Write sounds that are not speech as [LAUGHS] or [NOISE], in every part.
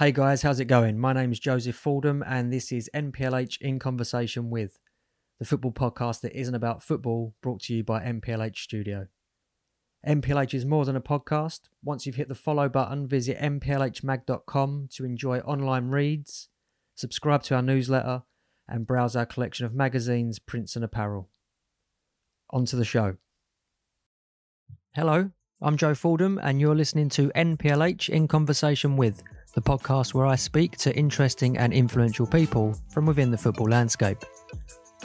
Hey guys, how's it going? My name is Joseph Fordham, and this is NPLH in Conversation with, the football podcast that isn't about football, brought to you by NPLH Studio. NPLH is more than a podcast. Once you've hit the follow button, visit nplhmag.com to enjoy online reads, subscribe to our newsletter, and browse our collection of magazines, prints, and apparel. On to the show. Hello, I'm Joe Fordham, and you're listening to NPLH in Conversation with the podcast where I speak to interesting and influential people from within the football landscape.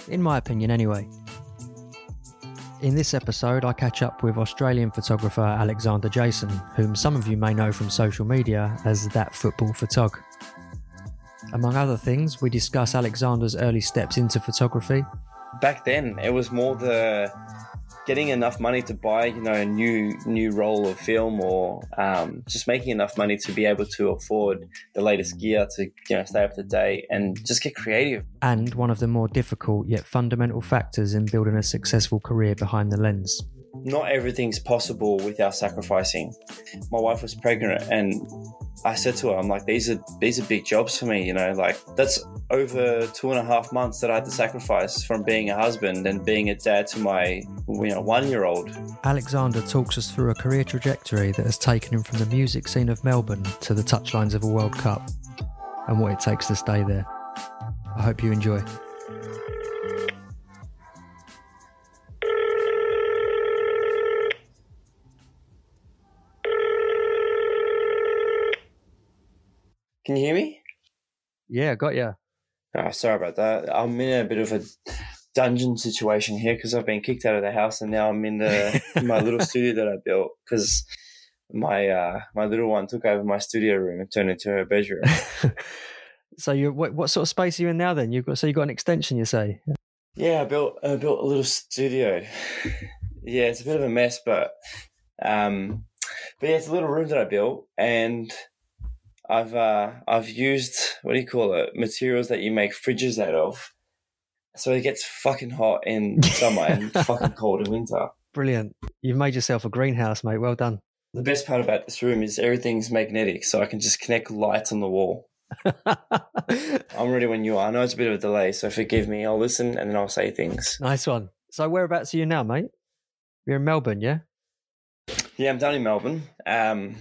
In my opinion, anyway. In this episode, I catch up with Australian photographer Alexander Jason, whom some of you may know from social media as That Football Photog. Among other things, we discuss Alexander's early steps into photography. Back then, it was more the getting enough money to buy, you know, a new new roll of film, or um, just making enough money to be able to afford the latest gear to you know stay up to date and just get creative. And one of the more difficult yet fundamental factors in building a successful career behind the lens. Not everything's possible without sacrificing. My wife was pregnant, and I said to her, "I'm like, these are these are big jobs for me. You know, like that's over two and a half months that I had to sacrifice from being a husband and being a dad to my you know one year old." Alexander talks us through a career trajectory that has taken him from the music scene of Melbourne to the touchlines of a World Cup, and what it takes to stay there. I hope you enjoy. Can you hear me? Yeah, got you. Oh, sorry about that. I'm in a bit of a dungeon situation here because I've been kicked out of the house and now I'm in the my little [LAUGHS] studio that I built because my uh, my little one took over my studio room and turned it into her bedroom. [LAUGHS] so you what, what sort of space are you in now? Then you've got so you got an extension, you say? Yeah, I built I built a little studio. yeah, it's a bit of a mess, but um, but yeah, it's a little room that I built and I've uh, I've used what do you call it materials that you make fridges out of, so it gets fucking hot in [LAUGHS] summer and fucking cold in winter. Brilliant! You've made yourself a greenhouse, mate. Well done. The best part about this room is everything's magnetic, so I can just connect lights on the wall. [LAUGHS] I'm ready when you are. I know it's a bit of a delay, so forgive me. I'll listen and then I'll say things. Nice one. So whereabouts are you now, mate? You're in Melbourne, yeah? Yeah, I'm down in Melbourne. Um,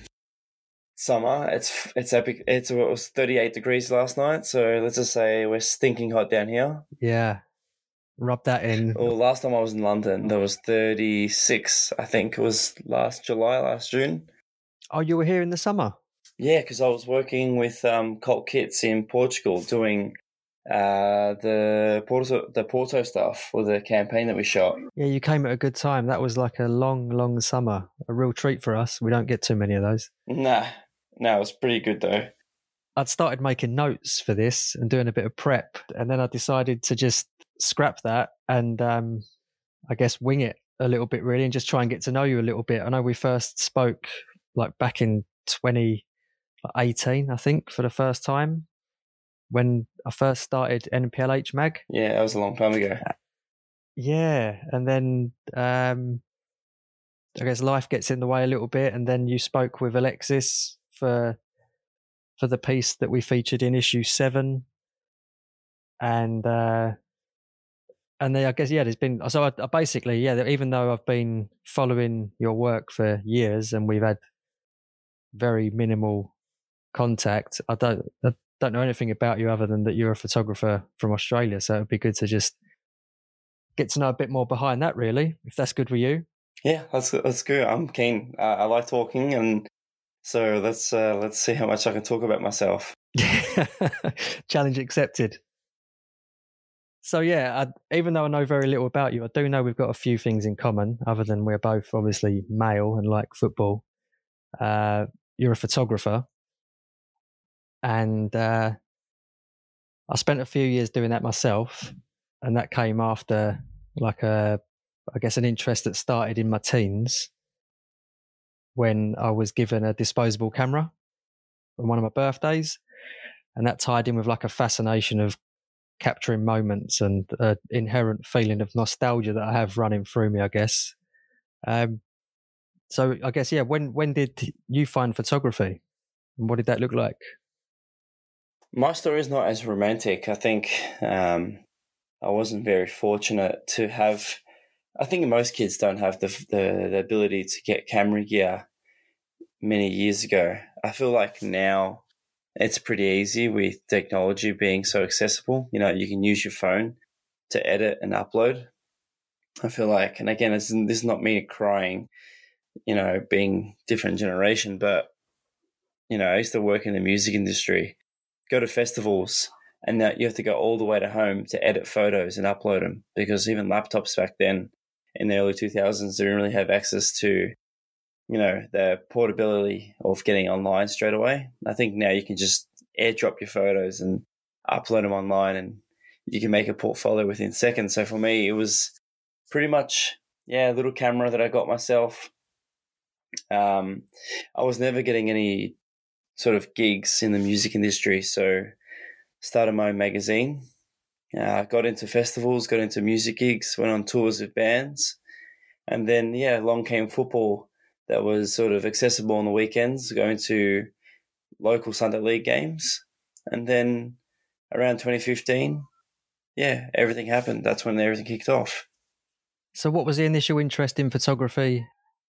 summer. It's it's epic. It's it was 38 degrees last night, so let's just say we're stinking hot down here. Yeah, rub that in. Well, last time I was in London, there was 36. I think it was last July, last June. Oh, you were here in the summer. Yeah, because I was working with um, Cult Kits in Portugal doing uh, the Porto the Porto stuff for the campaign that we shot. Yeah, you came at a good time. That was like a long, long summer. A real treat for us. We don't get too many of those. Nah, no, it was pretty good though. I'd started making notes for this and doing a bit of prep, and then I decided to just scrap that and um, I guess wing it a little bit really and just try and get to know you a little bit. I know we first spoke like back in 2018, I think, for the first time when I first started NPLH Mag. Yeah, that was a long time ago. Yeah, and then um, I guess life gets in the way a little bit, and then you spoke with Alexis for for the piece that we featured in issue seven, and uh, and then I guess yeah, there's been so I, I basically yeah, even though I've been following your work for years and we've had very minimal contact, I don't I don't know anything about you other than that you're a photographer from Australia. So it'd be good to just get to know a bit more behind that, really, if that's good for you. Yeah, that's that's good. I'm keen. Uh, I like talking, and so let's uh, let's see how much I can talk about myself. [LAUGHS] Challenge accepted. So yeah, I, even though I know very little about you, I do know we've got a few things in common. Other than we're both obviously male and like football. Uh, you're a photographer, and uh, I spent a few years doing that myself, and that came after like a, I guess, an interest that started in my teens when I was given a disposable camera on one of my birthdays, and that tied in with like a fascination of capturing moments and an inherent feeling of nostalgia that I have running through me, I guess. Um, so I guess yeah, when when did you find photography, and what did that look like? My story is not as romantic. I think um, I wasn't very fortunate to have. I think most kids don't have the, the the ability to get camera gear many years ago. I feel like now it's pretty easy with technology being so accessible. You know, you can use your phone to edit and upload. I feel like, and again, this is not me crying, you know, being different generation, but you know, I used to work in the music industry, go to festivals, and that you have to go all the way to home to edit photos and upload them because even laptops back then in the early 2000s didn't really have access to you know the portability of getting online straight away. I think now you can just airdrop your photos and upload them online and you can make a portfolio within seconds. So for me it was pretty much yeah a little camera that i got myself. Um, i was never getting any sort of gigs in the music industry so started my own magazine. Uh, got into festivals, got into music gigs, went on tours with bands, and then yeah, along came football that was sort of accessible on the weekends, going to local Sunday league games, and then around 2015, yeah, everything happened. That's when everything kicked off. So, what was the initial interest in photography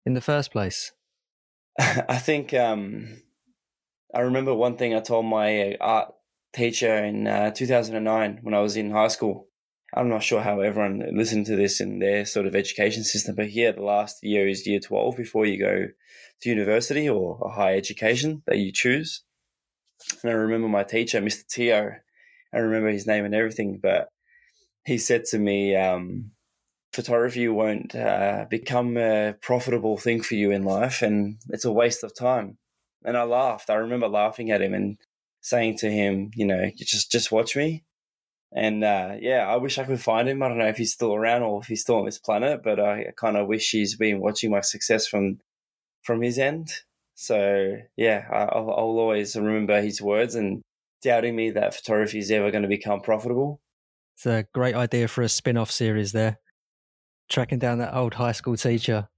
in the first place? [LAUGHS] I think um, I remember one thing I told my art teacher in uh, 2009 when I was in high school. I'm not sure how everyone listened to this in their sort of education system, but here the last year is year 12 before you go to university or a higher education that you choose. And I remember my teacher, Mr. Tio, I remember his name and everything, but he said to me, um, photography won't uh, become a profitable thing for you in life and it's a waste of time. And I laughed. I remember laughing at him and saying to him, you know, just just watch me. And uh, yeah, I wish I could find him. I don't know if he's still around or if he's still on this planet, but I kind of wish he's been watching my success from from his end. So yeah, I'll, I'll always remember his words and doubting me that photography is ever going to become profitable. It's a great idea for a spin-off series there. Tracking down that old high school teacher.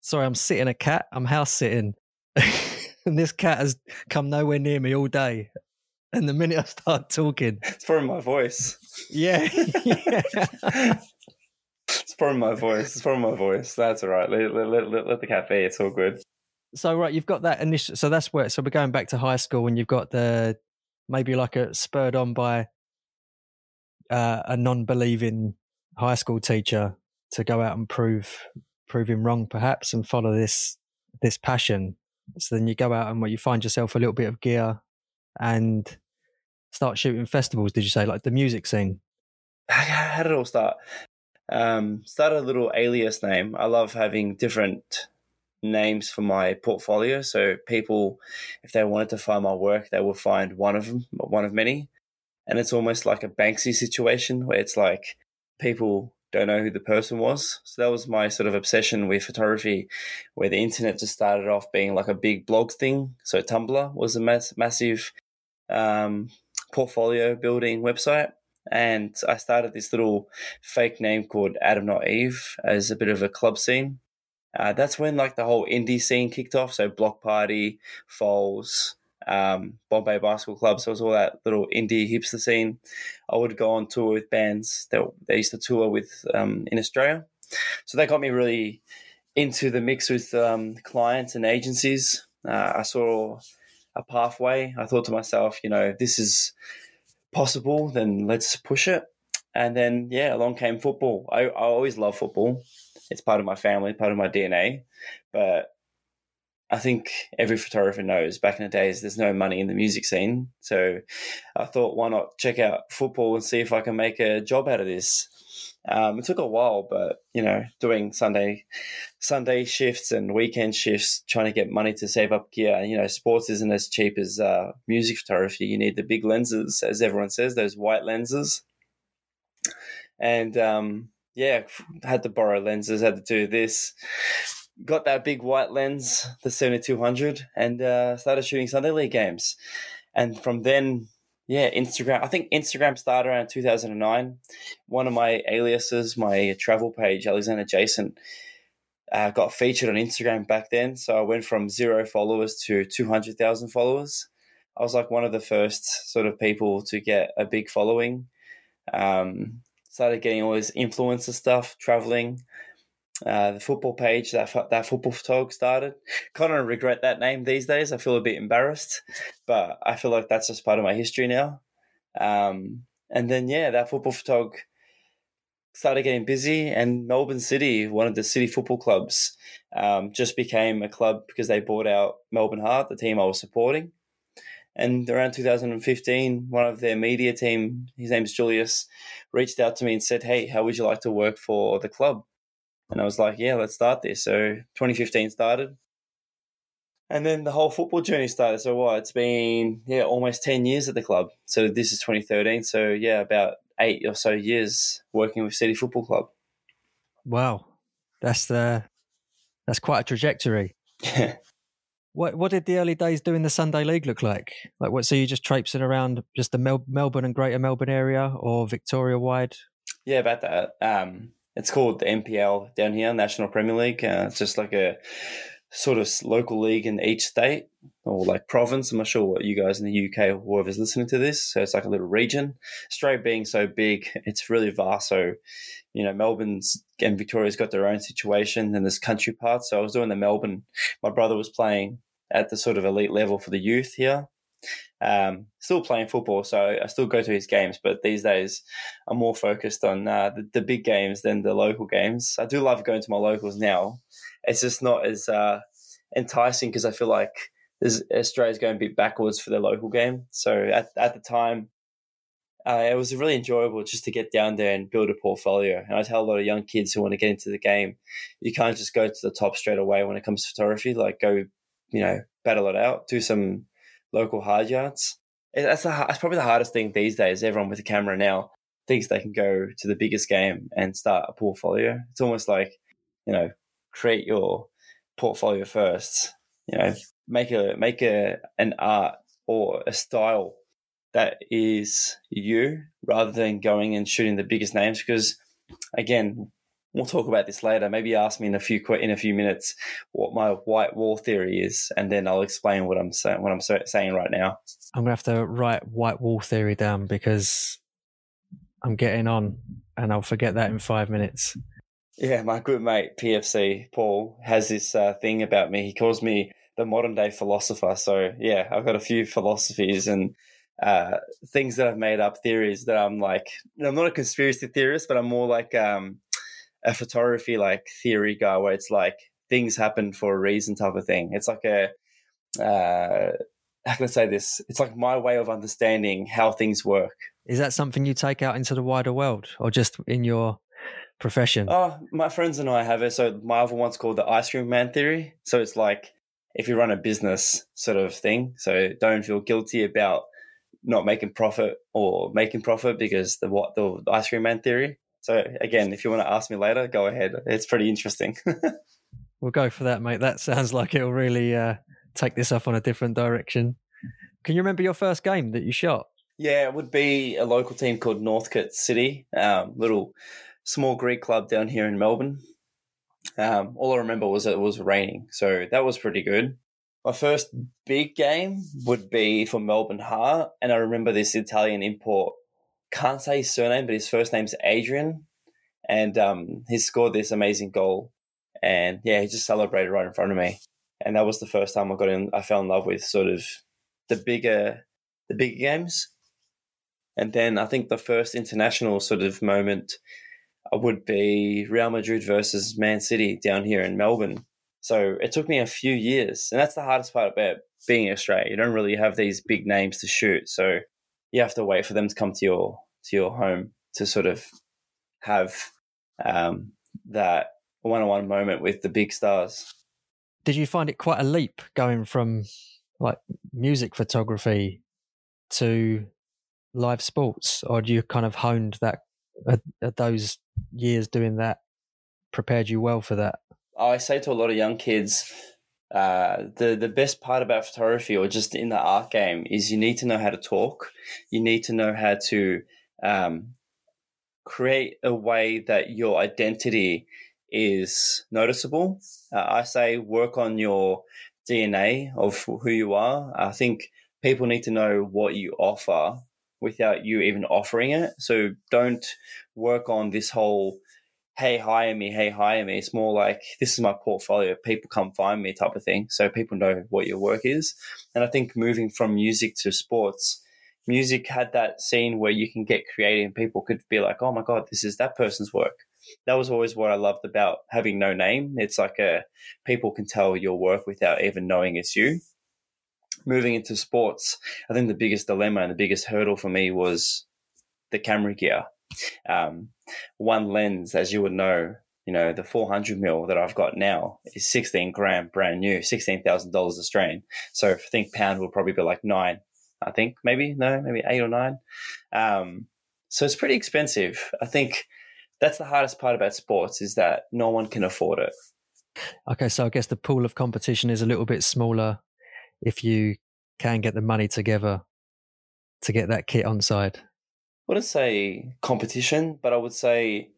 Sorry, I'm sitting a cat. I'm house sitting. [LAUGHS] [LAUGHS] and this cat has come nowhere near me all day. And the minute I start talking, [LAUGHS] it's probably my voice. Yeah, yeah. [LAUGHS] it's probably my voice. It's probably my voice. That's all right. Let, let, let, let the cat be. It's all good. So right, you've got that initial. So that's where. So we're going back to high school, and you've got the maybe like a spurred on by uh, a non-believing high school teacher to go out and prove prove him wrong, perhaps, and follow this this passion. So then you go out and what you find yourself a little bit of gear and start shooting festivals. Did you say like the music scene? [LAUGHS] How did it all start? Um, started a little alias name. I love having different names for my portfolio. So people, if they wanted to find my work, they will find one of them, one of many. And it's almost like a Banksy situation where it's like people don't know who the person was. So that was my sort of obsession with photography, where the internet just started off being like a big blog thing. So Tumblr was a mass, massive um, portfolio building website. And I started this little fake name called Adam Not Eve as a bit of a club scene. Uh, that's when like the whole indie scene kicked off. So Bloc Party, Foals, um, Bombay Bicycle Club. So it was all that little indie hipster scene. I would go on tour with bands that they used to tour with um, in Australia. So that got me really into the mix with um, clients and agencies. Uh, I saw a pathway. I thought to myself, you know, this is possible, then let's push it. And then, yeah, along came football. I, I always love football. It's part of my family, part of my DNA. But I think every photographer knows back in the days there's no money in the music scene. So I thought, why not check out football and see if I can make a job out of this. Um, it took a while, but you know, doing Sunday Sunday shifts and weekend shifts, trying to get money to save up gear. You know, sports isn't as cheap as uh, music photography. You need the big lenses, as everyone says, those white lenses. And um, yeah, had to borrow lenses, had to do this got that big white lens, the 7200, and uh, started shooting Sunday League games. And from then, yeah, Instagram. I think Instagram started around 2009. One of my aliases, my travel page, Alexander Jason, uh, got featured on Instagram back then. So I went from zero followers to 200,000 followers. I was like one of the first sort of people to get a big following. Um, started getting all this influencer stuff, traveling. Uh, the football page that that football photog started. Kind of regret that name these days. I feel a bit embarrassed, but I feel like that's just part of my history now. Um, and then yeah, that football photog started getting busy, and Melbourne City, one of the city football clubs, um, just became a club because they bought out Melbourne Heart, the team I was supporting. And around 2015, one of their media team, his name's Julius, reached out to me and said, Hey, how would you like to work for the club? And I was like, Yeah, let's start this. So 2015 started. And then the whole football journey started. So what? It's been yeah almost ten years at the club. So this is 2013. So yeah, about eight or so years working with City Football Club. Wow, that's the that's quite a trajectory. Yeah. [LAUGHS] What what did the early days doing the Sunday League look like? Like what? So you just traipsing around just the Mel- Melbourne and Greater Melbourne area, or Victoria wide? Yeah, about that. Um, it's called the NPL down here, National Premier League. Uh, it's just like a sort of local league in each state or like province. I'm not sure what you guys in the UK or whoever's listening to this. So it's like a little region. Australia being so big, it's really vast. So, you know, Melbourne's and Victoria's got their own situation and this country part. So I was doing the Melbourne. My brother was playing at the sort of elite level for the youth here. Um, still playing football, so I still go to his games. But these days, I'm more focused on uh, the, the big games than the local games. I do love going to my locals now. It's just not as uh, enticing because I feel like Australia's going a bit backwards for their local game. So at at the time, uh, it was really enjoyable just to get down there and build a portfolio. And I tell a lot of young kids who want to get into the game, you can't just go to the top straight away when it comes to photography. Like go, you know, battle it out, do some local hard yards. That's, the, that's probably the hardest thing these days. Everyone with a camera now thinks they can go to the biggest game and start a portfolio. It's almost like, you know, create your portfolio first. You know, make a make a an art or a style that is you rather than going and shooting the biggest names because again we'll talk about this later. Maybe ask me in a few in a few minutes what my white wall theory is, and then I'll explain what I'm saying. What I'm saying right now. I'm gonna have to write white wall theory down because I'm getting on, and I'll forget that in five minutes. Yeah, my good mate PFC Paul has this uh, thing about me. He calls me the modern day philosopher. So yeah, I've got a few philosophies and uh, things that I've made up, theories that I'm like. I'm not a conspiracy theorist, but I'm more like um, a photography like theory guy where it's like things happen for a reason type of thing. It's like a uh, how can I say this? It's like my way of understanding how things work. Is that something you take out into the wider world, or just in your profession? Oh, my friends and I have it. So my other one's called the ice cream man theory. So it's like if you run a business sort of thing. So don't feel guilty about not making profit or making profit because the what the ice cream man theory. So again, if you want to ask me later, go ahead. It's pretty interesting. [LAUGHS] we'll go for that, mate. That sounds like it'll really uh, take this off on a different direction. Can you remember your first game that you shot? Yeah, it would be a local team called Northcote City, um, little small Greek club down here in Melbourne. Um, all I remember was that it was raining, so that was pretty good. My first big game would be for Melbourne Heart, and I remember this Italian import can't say his surname, but his first name's Adrian, and um, he scored this amazing goal. And yeah, he just celebrated right in front of me, and that was the first time I got in. I fell in love with sort of the bigger, the bigger games. And then I think the first international sort of moment would be Real Madrid versus Man City down here in Melbourne. So it took me a few years, and that's the hardest part about being in Australia. You don't really have these big names to shoot, so you have to wait for them to come to your to your home to sort of have um, that one-on-one moment with the big stars. Did you find it quite a leap going from like music photography to live sports, or do you kind of honed that at, at those years doing that prepared you well for that? I say to a lot of young kids, uh, the the best part about photography or just in the art game is you need to know how to talk. You need to know how to um, create a way that your identity is noticeable. Uh, I say work on your DNA of who you are. I think people need to know what you offer without you even offering it. So don't work on this whole hey hire me hey hire me. It's more like this is my portfolio. People come find me type of thing. So people know what your work is. And i think moving from music to sports music had that scene where you can get creative and people could be like oh my god this is that person's work. That was always what i loved about having no name. It's like a people can tell your work without even knowing it's you. Moving into sports i think the biggest dilemma and the biggest hurdle for me was the camera gear. Um, one lens, as you would know, you know, the 400 mil that I've got now is 16 grand brand new, $16,000 Australian. So I think pound will probably be like nine, I think maybe, no, maybe eight or nine. Um, so it's pretty expensive. I think that's the hardest part about sports is that no one can afford it. Okay, so I guess the pool of competition is a little bit smaller if you can get the money together to get that kit on side wouldn't say competition, but I would say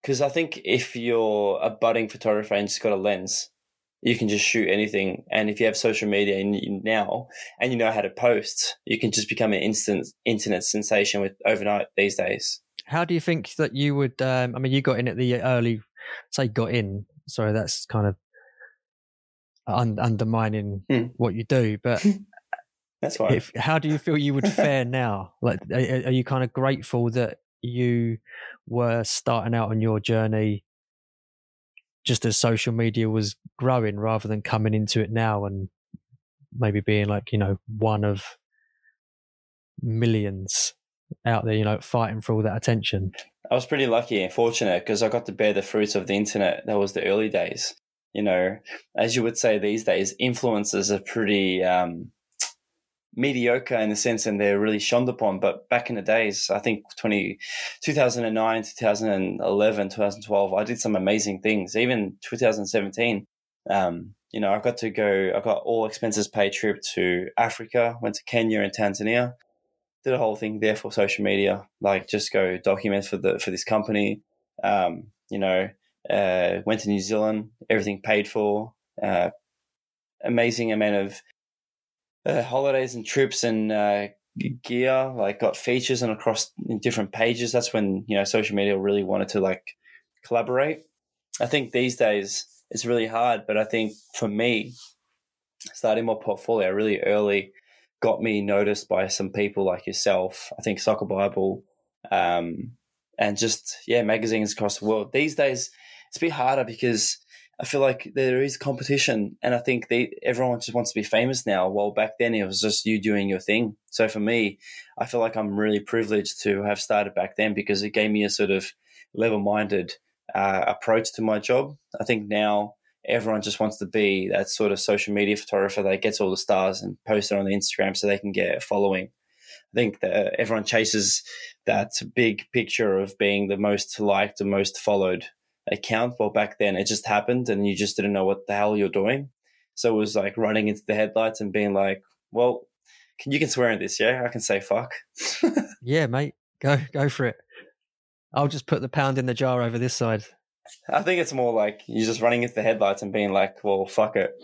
because I think if you're a budding photographer and just got a lens, you can just shoot anything. And if you have social media now and you know how to post, you can just become an instant internet sensation with overnight these days. How do you think that you would? Um, I mean, you got in at the early, say, got in. Sorry, that's kind of un- undermining hmm. what you do. But [LAUGHS] That's fine. If, how do you feel you would [LAUGHS] fare now? Like, are, are you kind of grateful that you were starting out on your journey just as social media was growing rather than coming into it now and maybe being like, you know, one of millions out there, you know, fighting for all that attention? I was pretty lucky and fortunate because I got to bear the fruits of the internet. That was the early days. You know, as you would say these days, influencers are pretty um, mediocre in the sense and they're really shunned upon. But back in the days, I think 20, 2009, 2011, 2012, I did some amazing things. Even 2017, um, you know, I got to go, I got all expenses paid trip to Africa, went to Kenya and Tanzania, did a whole thing there for social media, like just go document for the, for this company. Um, you know, uh, went to New Zealand, everything paid for, uh, amazing amount of uh, holidays and trips and uh, gear like got features and across different pages that's when you know social media really wanted to like collaborate. I think these days it's really hard but i think for me starting my portfolio really early got me noticed by some people like yourself i think soccer bible um, and just yeah magazines across the world. These days it's a bit harder because I feel like there is competition, and I think they, everyone just wants to be famous now. While back then it was just you doing your thing. So for me, I feel like I'm really privileged to have started back then because it gave me a sort of level-minded uh, approach to my job. I think now everyone just wants to be that sort of social media photographer that gets all the stars and posts it on the Instagram so they can get a following. I think that everyone chases that big picture of being the most liked, the most followed account. Well, back then it just happened and you just didn't know what the hell you're doing. So it was like running into the headlights and being like, well, can, you can swear in this, yeah? I can say fuck. [LAUGHS] yeah, mate. Go, go for it. I'll just put the pound in the jar over this side. I think it's more like you're just running into the headlights and being like, well, fuck it.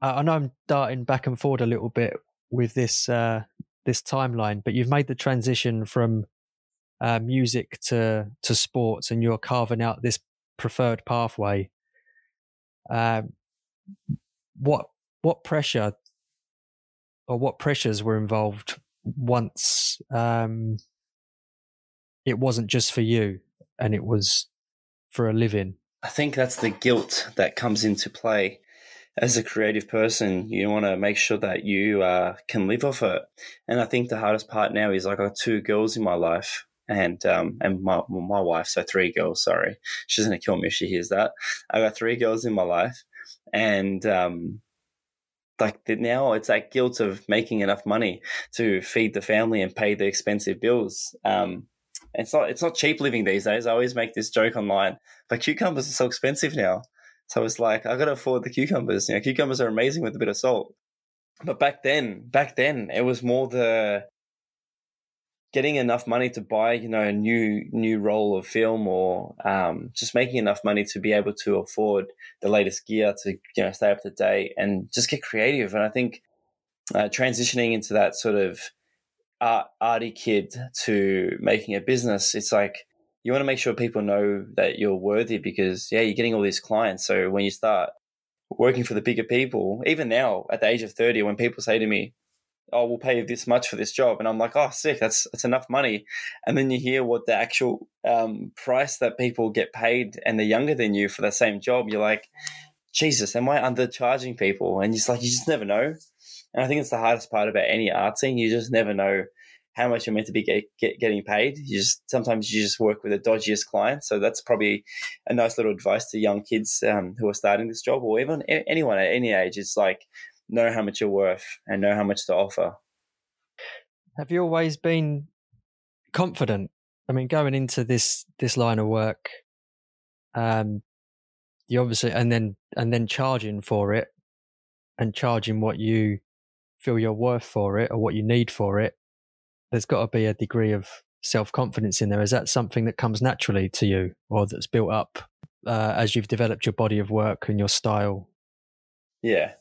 I know I'm darting back and forward a little bit with this uh, this timeline, but you've made the transition from uh, music to to sports, and you're carving out this preferred pathway. Um, what what pressure or what pressures were involved once um, it wasn't just for you and it was for a living? I think that's the guilt that comes into play. As a creative person, you want to make sure that you uh, can live off it. And I think the hardest part now is I got two girls in my life and um, and my my wife, so three girls. Sorry, she's gonna kill me if she hears that. I got three girls in my life, and um, like now it's that guilt of making enough money to feed the family and pay the expensive bills. Um, it's not it's not cheap living these days. I always make this joke online, but cucumbers are so expensive now. So it's like I got to afford the cucumbers. You know, cucumbers are amazing with a bit of salt. But back then, back then, it was more the getting enough money to buy, you know, a new new roll of film or um, just making enough money to be able to afford the latest gear to you know stay up to date and just get creative. And I think uh, transitioning into that sort of art, arty kid to making a business, it's like you want to make sure people know that you're worthy because yeah, you're getting all these clients. So when you start working for the bigger people, even now at the age of 30, when people say to me, oh, we'll pay you this much for this job. And I'm like, oh, sick, that's, that's enough money. And then you hear what the actual um, price that people get paid and they're younger than you for the same job. You're like, Jesus, am I undercharging people? And it's like, you just never know. And I think it's the hardest part about any art scene. You just never know how much you're meant to be get, get, getting paid. You just sometimes you just work with the dodgiest clients. So that's probably a nice little advice to young kids um, who are starting this job, or even anyone at any age. It's like know how much you're worth and know how much to offer. Have you always been confident? I mean, going into this this line of work, um, you obviously and then and then charging for it, and charging what you feel you're worth for it or what you need for it. There's got to be a degree of self confidence in there. Is that something that comes naturally to you, or that's built up uh, as you've developed your body of work and your style? Yeah,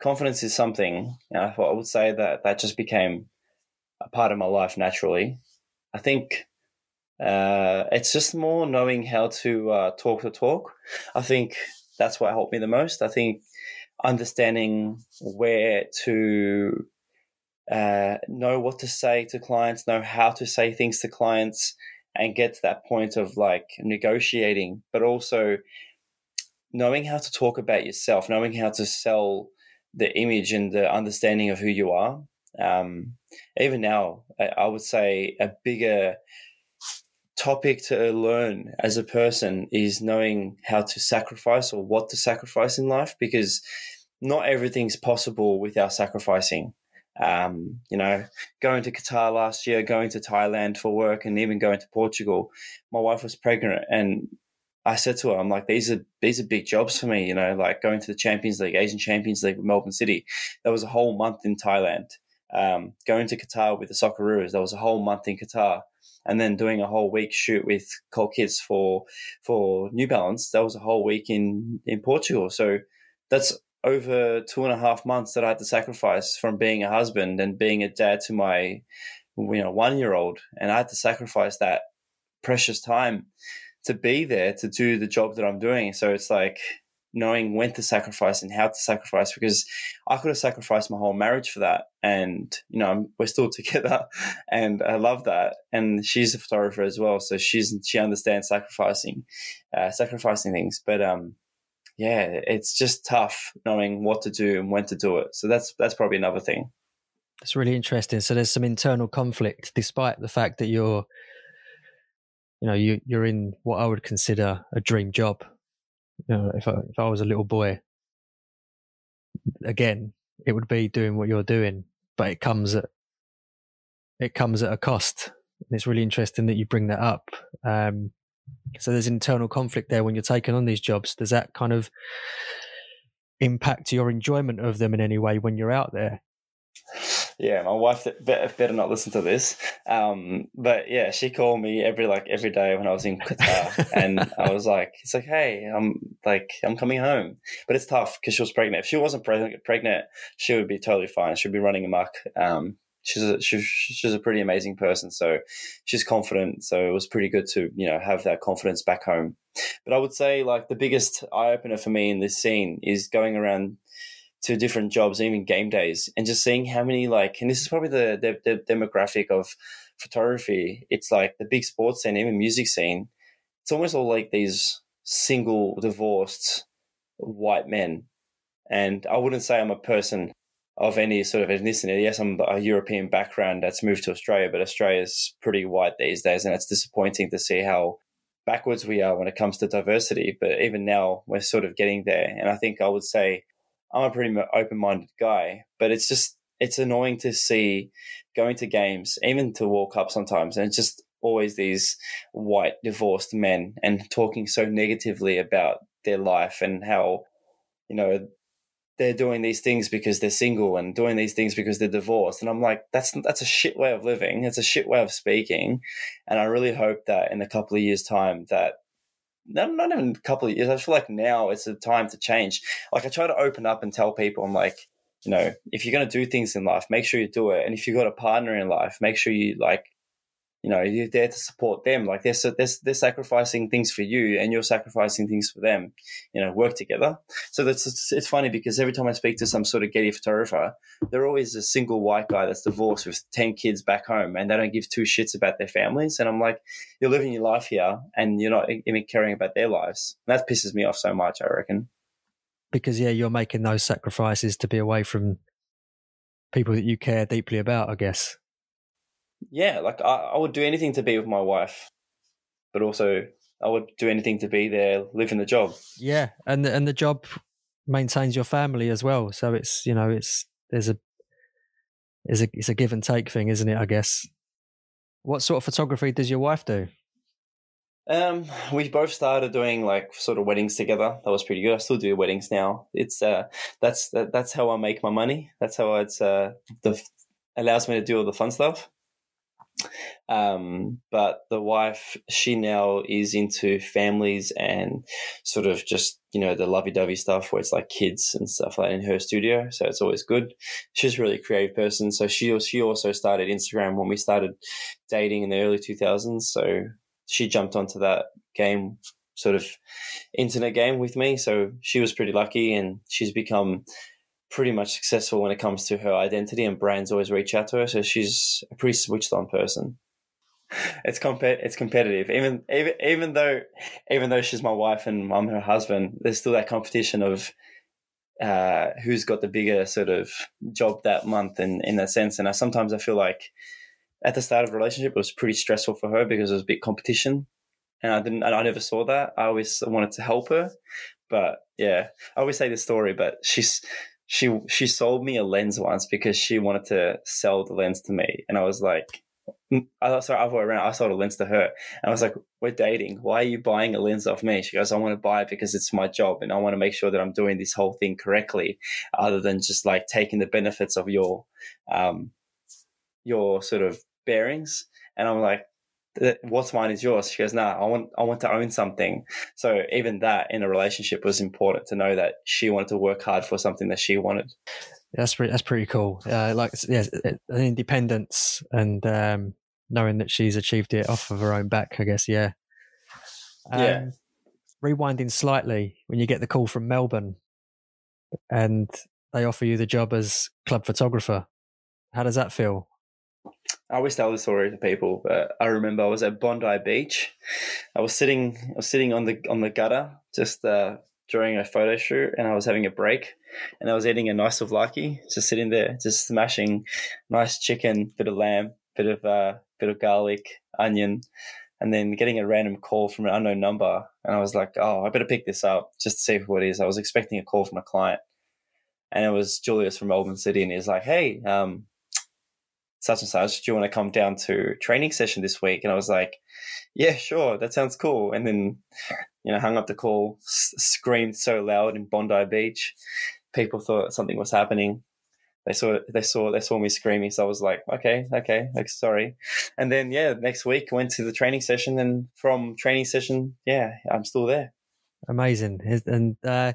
confidence is something, and I, I would say that that just became a part of my life naturally. I think uh, it's just more knowing how to uh, talk the talk. I think that's what helped me the most. I think understanding where to uh, know what to say to clients, know how to say things to clients, and get to that point of like negotiating, but also knowing how to talk about yourself, knowing how to sell the image and the understanding of who you are. Um, even now, I, I would say a bigger topic to learn as a person is knowing how to sacrifice or what to sacrifice in life because not everything's possible without sacrificing. Um, you know, going to Qatar last year, going to Thailand for work, and even going to Portugal. My wife was pregnant, and I said to her, I'm like, these are these are big jobs for me, you know, like going to the Champions League, Asian Champions League with Melbourne City. That was a whole month in Thailand. Um, going to Qatar with the Socceroos, that was a whole month in Qatar. And then doing a whole week shoot with Cult Kits for for New Balance, that was a whole week in in Portugal. So that's over two and a half months that I had to sacrifice from being a husband and being a dad to my you know one year old, and I had to sacrifice that precious time to be there to do the job that I'm doing. So it's like knowing when to sacrifice and how to sacrifice because I could have sacrificed my whole marriage for that. And, you know, we're still [LAUGHS] together and I love that. And she's a photographer as well. So she's, she understands sacrificing, uh, sacrificing things. But, um, yeah, it's just tough knowing what to do and when to do it. So that's, that's probably another thing. That's really interesting. So there's some internal conflict despite the fact that you're you know you you're in what I would consider a dream job. You know, if I if I was a little boy, again, it would be doing what you're doing, but it comes at it comes at a cost. And it's really interesting that you bring that up. Um, so there's internal conflict there when you're taking on these jobs. Does that kind of impact your enjoyment of them in any way when you're out there? Yeah, my wife better, better not listen to this. Um, but yeah, she called me every like every day when I was in Qatar, and I was like, it's like, hey, I'm like I'm coming home, but it's tough because she was pregnant. If she wasn't pregnant, pregnant, she would be totally fine. She'd be running amok. Um, she's a, she, she's a pretty amazing person, so she's confident. So it was pretty good to you know have that confidence back home. But I would say like the biggest eye opener for me in this scene is going around to different jobs, even game days, and just seeing how many like, and this is probably the, the, the demographic of photography. It's like the big sports scene, even music scene. It's almost all like these single divorced white men. And I wouldn't say I'm a person of any sort of ethnicity. Yes, I'm a European background that's moved to Australia, but Australia's pretty white these days, and it's disappointing to see how backwards we are when it comes to diversity. But even now, we're sort of getting there. And I think I would say I'm a pretty open minded guy, but it's just it's annoying to see going to games, even to World Cup sometimes, and it's just always these white divorced men and talking so negatively about their life and how you know they're doing these things because they're single and doing these things because they're divorced. And i'm like that's that's a shit way of living. It's a shit way of speaking. And i really hope that in a couple of years time that not, not even a couple of years. I feel like now it's the time to change. Like I try to open up and tell people, I'm like, you know, if you're going to do things in life, make sure you do it. And if you've got a partner in life, make sure you like you know you're there to support them. Like they're, they're they're sacrificing things for you and you're sacrificing things for them. You know work together. So that's it's, it's funny because every time i speak to some sort of getty photographer they're always a single white guy that's divorced with 10 kids back home and they don't give two shits about their families. And i'm like you're living your life here and you're not even caring about their lives. And that pisses me off so much i reckon. Because yeah you're making those sacrifices to be away from people that you care deeply about i guess yeah, like I, I would do anything to be with my wife, but also I would do anything to be there, live in the job. Yeah, and the, and the job maintains your family as well. So it's you know it's there's a is a it's a give and take thing, isn't it? I guess. What sort of photography does your wife do? Um, we both started doing like sort of weddings together. That was pretty good. I still do weddings now. It's uh, that's that, that's how I make my money. That's how it's uh, the allows me to do all the fun stuff. Um, but the wife, she now is into families and sort of just, you know, the lovey dovey stuff where it's like kids and stuff like in her studio. So it's always good. She's a really creative person. So she, she also started Instagram when we started dating in the early 2000s. So she jumped onto that game sort of internet game with me. So she was pretty lucky and she's become pretty much successful when it comes to her identity, and brands always reach out to her. So she's a pretty switched on person. It's comp- it's competitive. Even even even though even though she's my wife and I'm her husband, there's still that competition of uh, who's got the bigger sort of job that month in in that sense. And I sometimes I feel like at the start of the relationship it was pretty stressful for her because it was a big competition, and I didn't and I never saw that. I always wanted to help her, but yeah, I always say this story, but she's she she sold me a lens once because she wanted to sell the lens to me, and I was like, mm, I sorry, other way around. I sold a lens to her, and I was like, "We're dating. Why are you buying a lens off me?" She goes, "I want to buy it because it's my job, and I want to make sure that I'm doing this whole thing correctly, other than just like taking the benefits of your, um, your sort of bearings." And I'm like, what's mine is yours. She goes, nah, I want, I want to own something. So even that in a relationship was important to know that she wanted to work hard for something that she wanted. That's pretty, that's pretty cool. Uh, like, yeah, independence and, um, knowing that she's achieved it off of her own back, I guess. Yeah. Um, yeah. Rewinding slightly when you get the call from Melbourne and they offer you the job as club photographer. How does that feel? I always tell this story to people, but I remember I was at Bondi Beach. I was sitting, I was sitting on the on the gutter just uh, during a photo shoot, and I was having a break, and I was eating a nice souvlaki, just sitting there, just smashing nice chicken, bit of lamb, bit of uh, bit of garlic, onion, and then getting a random call from an unknown number, and I was like, oh, I better pick this up just to see who it is. I was expecting a call from a client, and it was Julius from Melbourne City, and he's like, hey, um, such and such, do you want to come down to training session this week? And I was like, yeah, sure, that sounds cool. And then, you know, hung up the call, s- screamed so loud in Bondi Beach. People thought something was happening. They saw, they saw, they saw me screaming. So I was like, okay, okay, like, sorry. And then, yeah, next week went to the training session and from training session, yeah, I'm still there. Amazing. And, uh,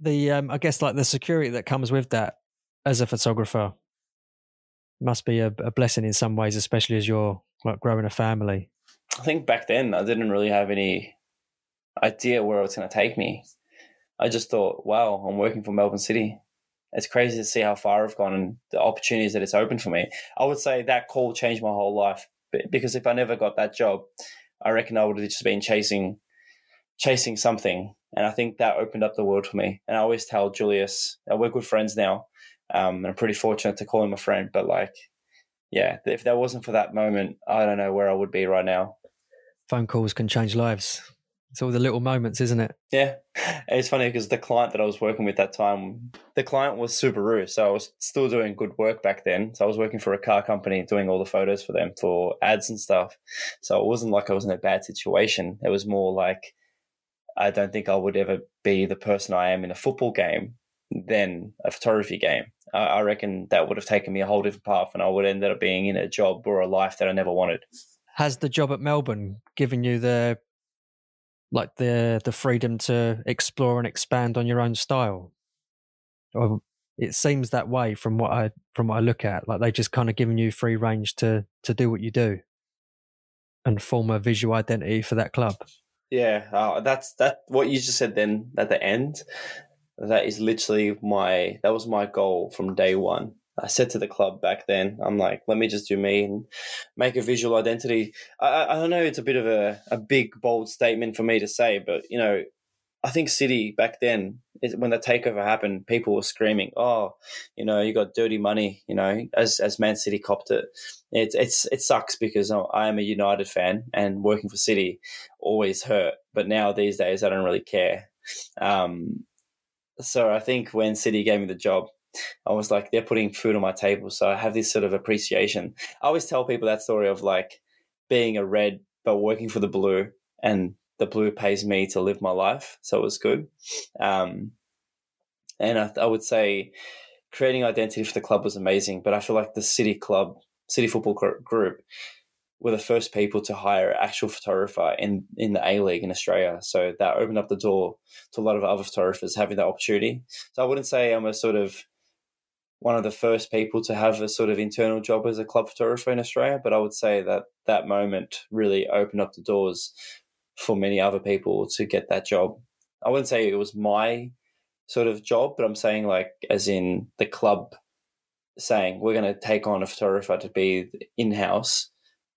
the, um, I guess like the security that comes with that as a photographer must be a, a blessing in some ways, especially as you're like growing a family. I think back then I didn't really have any idea where it was going to take me. I just thought, wow, I'm working for Melbourne City. It's crazy to see how far I've gone and the opportunities that it's opened for me. I would say that call changed my whole life because if I never got that job, I reckon I would have just been chasing, chasing something. And I think that opened up the world for me. And I always tell Julius, we're good friends now. Um, I'm pretty fortunate to call him a friend, but like, yeah, if that wasn't for that moment, I don't know where I would be right now. Phone calls can change lives. It's all the little moments, isn't it? Yeah. [LAUGHS] It's funny because the client that I was working with that time, the client was Subaru. So I was still doing good work back then. So I was working for a car company doing all the photos for them for ads and stuff. So it wasn't like I was in a bad situation. It was more like I don't think I would ever be the person I am in a football game than a photography game. I reckon that would have taken me a whole different path, and I would end up being in a job or a life that I never wanted. Has the job at Melbourne given you the like the the freedom to explore and expand on your own style? or it seems that way from what I from what I look at. Like they just kind of giving you free range to to do what you do and form a visual identity for that club. Yeah, uh, that's that. What you just said then at the end, that is literally my that was my goal from day one. I said to the club back then, I'm like, let me just do me and make a visual identity. I, I don't know, it's a bit of a, a big, bold statement for me to say, but you know, I think City back then, when the takeover happened, people were screaming, "Oh, you know, you got dirty money." You know, as as Man City copped it, it's it's it sucks because I am a United fan and working for City always hurt. But now these days, I don't really care. Um, so I think when City gave me the job, I was like, they're putting food on my table, so I have this sort of appreciation. I always tell people that story of like being a red but working for the blue and the blue pays me to live my life, so it was good. Um, and I, I, would say creating identity for the club was amazing, but I feel like the City Club, City Football Group, were the first people to hire an actual photographer in in the A League in Australia. So that opened up the door to a lot of other photographers having that opportunity. So I wouldn't say I'm a sort of one of the first people to have a sort of internal job as a club photographer in Australia, but I would say that that moment really opened up the doors for many other people to get that job. I wouldn't say it was my sort of job, but I'm saying like as in the club saying we're going to take on a photographer to be in house.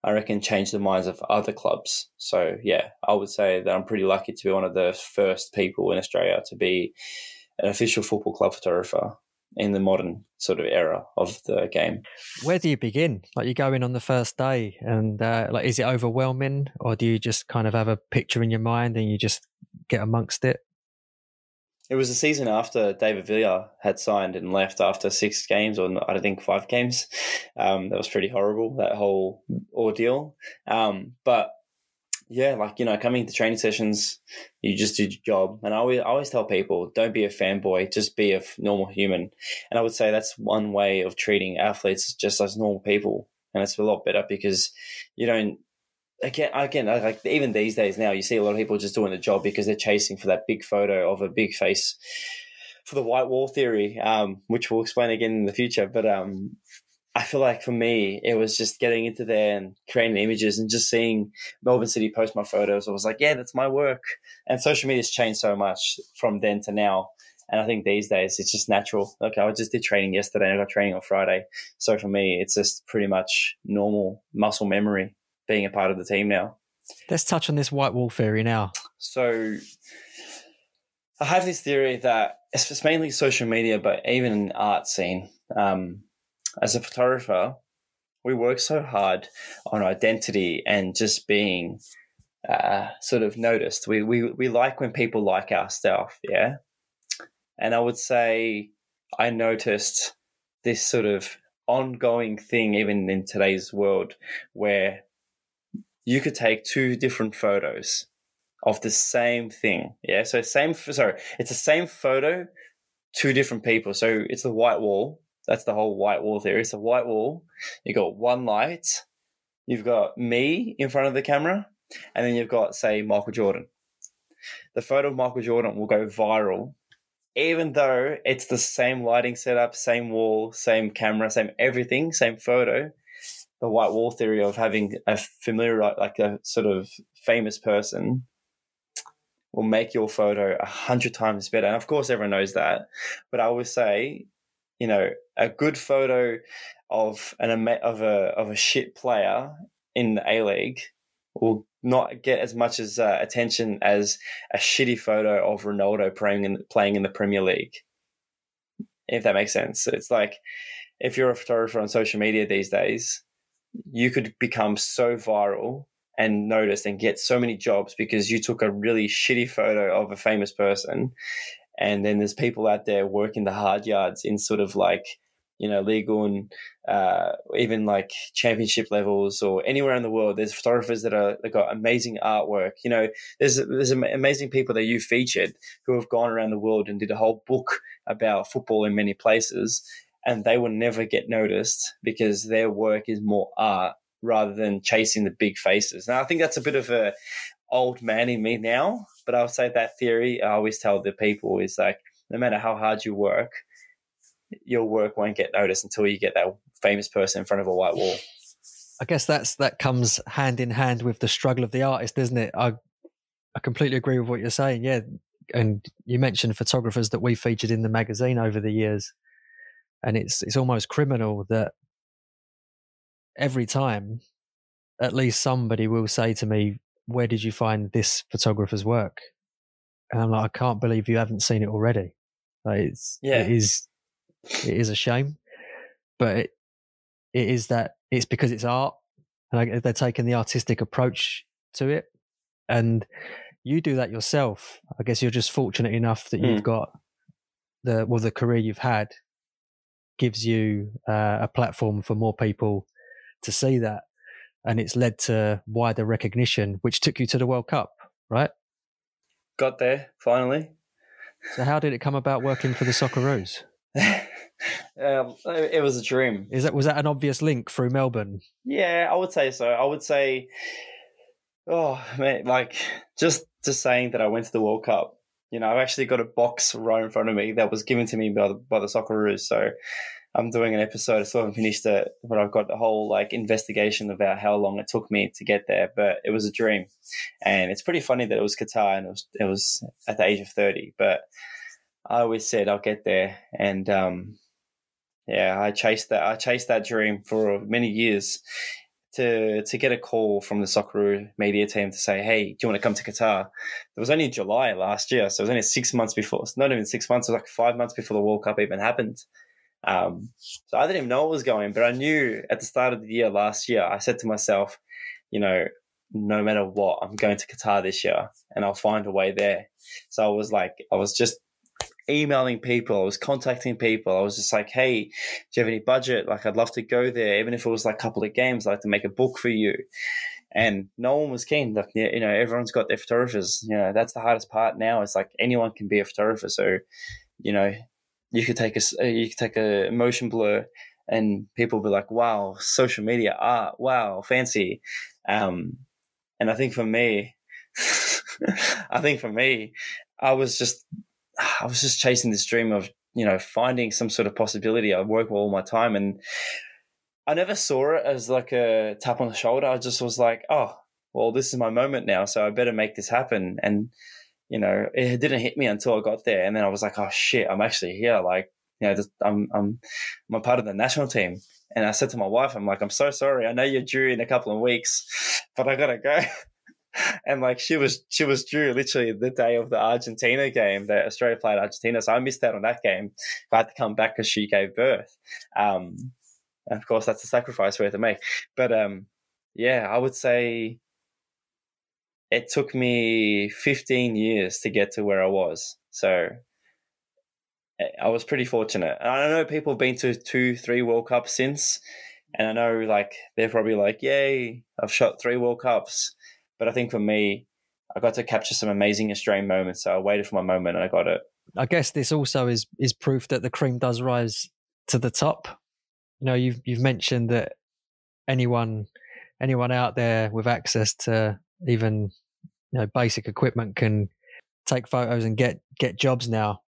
I reckon change the minds of other clubs. So yeah, I would say that I'm pretty lucky to be one of the first people in Australia to be an official football club photographer in the modern sort of era of the game. Where do you begin? Like you go in on the first day, and uh, like is it overwhelming, or do you just kind of have a picture in your mind and you just get amongst it? It was the season after David Villa had signed and left after six games, or I think five games. Um, that was pretty horrible, that whole ordeal. Um, but yeah, like you know, coming to training sessions, you just do your job. And I always, I always tell people, don't be a fanboy, just be a normal human. And I would say that's one way of treating athletes just as normal people, and it's a lot better because you don't. Again, again, like even these days now, you see a lot of people just doing the job because they're chasing for that big photo of a big face for the white wall theory, um, which we'll explain again in the future. But um, I feel like for me, it was just getting into there and creating images and just seeing Melbourne City post my photos. I was like, yeah, that's my work. And social media's changed so much from then to now. And I think these days it's just natural. Okay, I just did training yesterday and I got training on Friday. So for me, it's just pretty much normal muscle memory being a part of the team now. Let's touch on this white wall theory now. So I have this theory that it's mainly social media, but even in the art scene. Um, as a photographer, we work so hard on identity and just being uh, sort of noticed. We, we we like when people like our stuff, yeah. And I would say I noticed this sort of ongoing thing even in today's world where you could take two different photos of the same thing. Yeah. So same, sorry, it's the same photo, two different people. So it's the white wall that's the whole white wall theory. So white wall, you got one light, you've got me in front of the camera, and then you've got say Michael Jordan. The photo of Michael Jordan will go viral, even though it's the same lighting setup, same wall, same camera, same everything, same photo. The white wall theory of having a familiar, like a sort of famous person, will make your photo a hundred times better. And of course, everyone knows that. But I always say you know, a good photo of an of a of a shit player in the A League will not get as much as uh, attention as a shitty photo of Ronaldo playing in playing in the Premier League. If that makes sense, it's like if you're a photographer on social media these days, you could become so viral and noticed and get so many jobs because you took a really shitty photo of a famous person. And then there's people out there working the hard yards in sort of like you know legal and uh, even like championship levels or anywhere in the world. There's photographers that are that got amazing artwork. You know there's there's amazing people that you featured who have gone around the world and did a whole book about football in many places and they will never get noticed because their work is more art rather than chasing the big faces now i think that's a bit of a old man in me now but I'll say that theory I always tell the people is like no matter how hard you work, your work won't get noticed until you get that famous person in front of a white wall. I guess that's that comes hand in hand with the struggle of the artist, isn't it? I I completely agree with what you're saying. Yeah, and you mentioned photographers that we featured in the magazine over the years, and it's it's almost criminal that every time, at least somebody will say to me, "Where did you find this photographer's work?" And I'm like, "I can't believe you haven't seen it already." Like it's Yeah. it is it is a shame, but it, it is that it's because it's art, and I, they're taking the artistic approach to it, and you do that yourself. I guess you're just fortunate enough that you've mm. got the well the career you've had gives you uh, a platform for more people to see that, and it's led to wider recognition, which took you to the World Cup, right? Got there finally. So how did it come about working for the Socceroos? [LAUGHS] um, it was a dream. Is that was that an obvious link through Melbourne? Yeah, I would say so. I would say, oh man, like just just saying that I went to the World Cup. You know, I've actually got a box right in front of me that was given to me by the, by the Socceroos. So I'm doing an episode. I still haven't finished it, but I've got the whole like investigation about how long it took me to get there. But it was a dream, and it's pretty funny that it was Qatar and it was it was at the age of thirty. But I always said I'll get there, and um, yeah, I chased that. I chased that dream for many years. To to get a call from the Socceroo media team to say, "Hey, do you want to come to Qatar?" It was only July last year, so it was only six months before. Not even six months. It was like five months before the World Cup even happened. Um, so I didn't even know what was going, but I knew at the start of the year last year. I said to myself, you know, no matter what, I'm going to Qatar this year, and I'll find a way there. So I was like, I was just emailing people, I was contacting people. I was just like, hey, do you have any budget? Like, I'd love to go there, even if it was like a couple of games. I'd like to make a book for you. And no one was keen. Like, you know, everyone's got their photographers. You know, that's the hardest part now. It's like anyone can be a photographer. So, you know, you could take a you could take a motion blur, and people be like, "Wow, social media art. Wow, fancy." Um, and I think for me, [LAUGHS] I think for me, I was just I was just chasing this dream of you know finding some sort of possibility. I work all my time, and I never saw it as like a tap on the shoulder. I just was like, oh, well, this is my moment now, so I better make this happen. And you know, it didn't hit me until I got there, and then I was like, oh shit, I'm actually here. Like, you know, I'm I'm I'm a part of the national team. And I said to my wife, I'm like, I'm so sorry. I know you're due in a couple of weeks, but I gotta go. [LAUGHS] [LAUGHS] and like she was she was due literally the day of the Argentina game that Australia played Argentina. So I missed out on that game. I had to come back because she gave birth. Um, of course, that's a sacrifice we had to make. But um, yeah, I would say it took me 15 years to get to where I was. So I was pretty fortunate. And I know people have been to two, three World Cups since. And I know like they're probably like, yay, I've shot three World Cups. But I think for me, I got to capture some amazing Australian moments. So I waited for my moment and I got it. I guess this also is is proof that the cream does rise to the top. You know, you've you've mentioned that anyone anyone out there with access to even you know basic equipment can take photos and get get jobs now.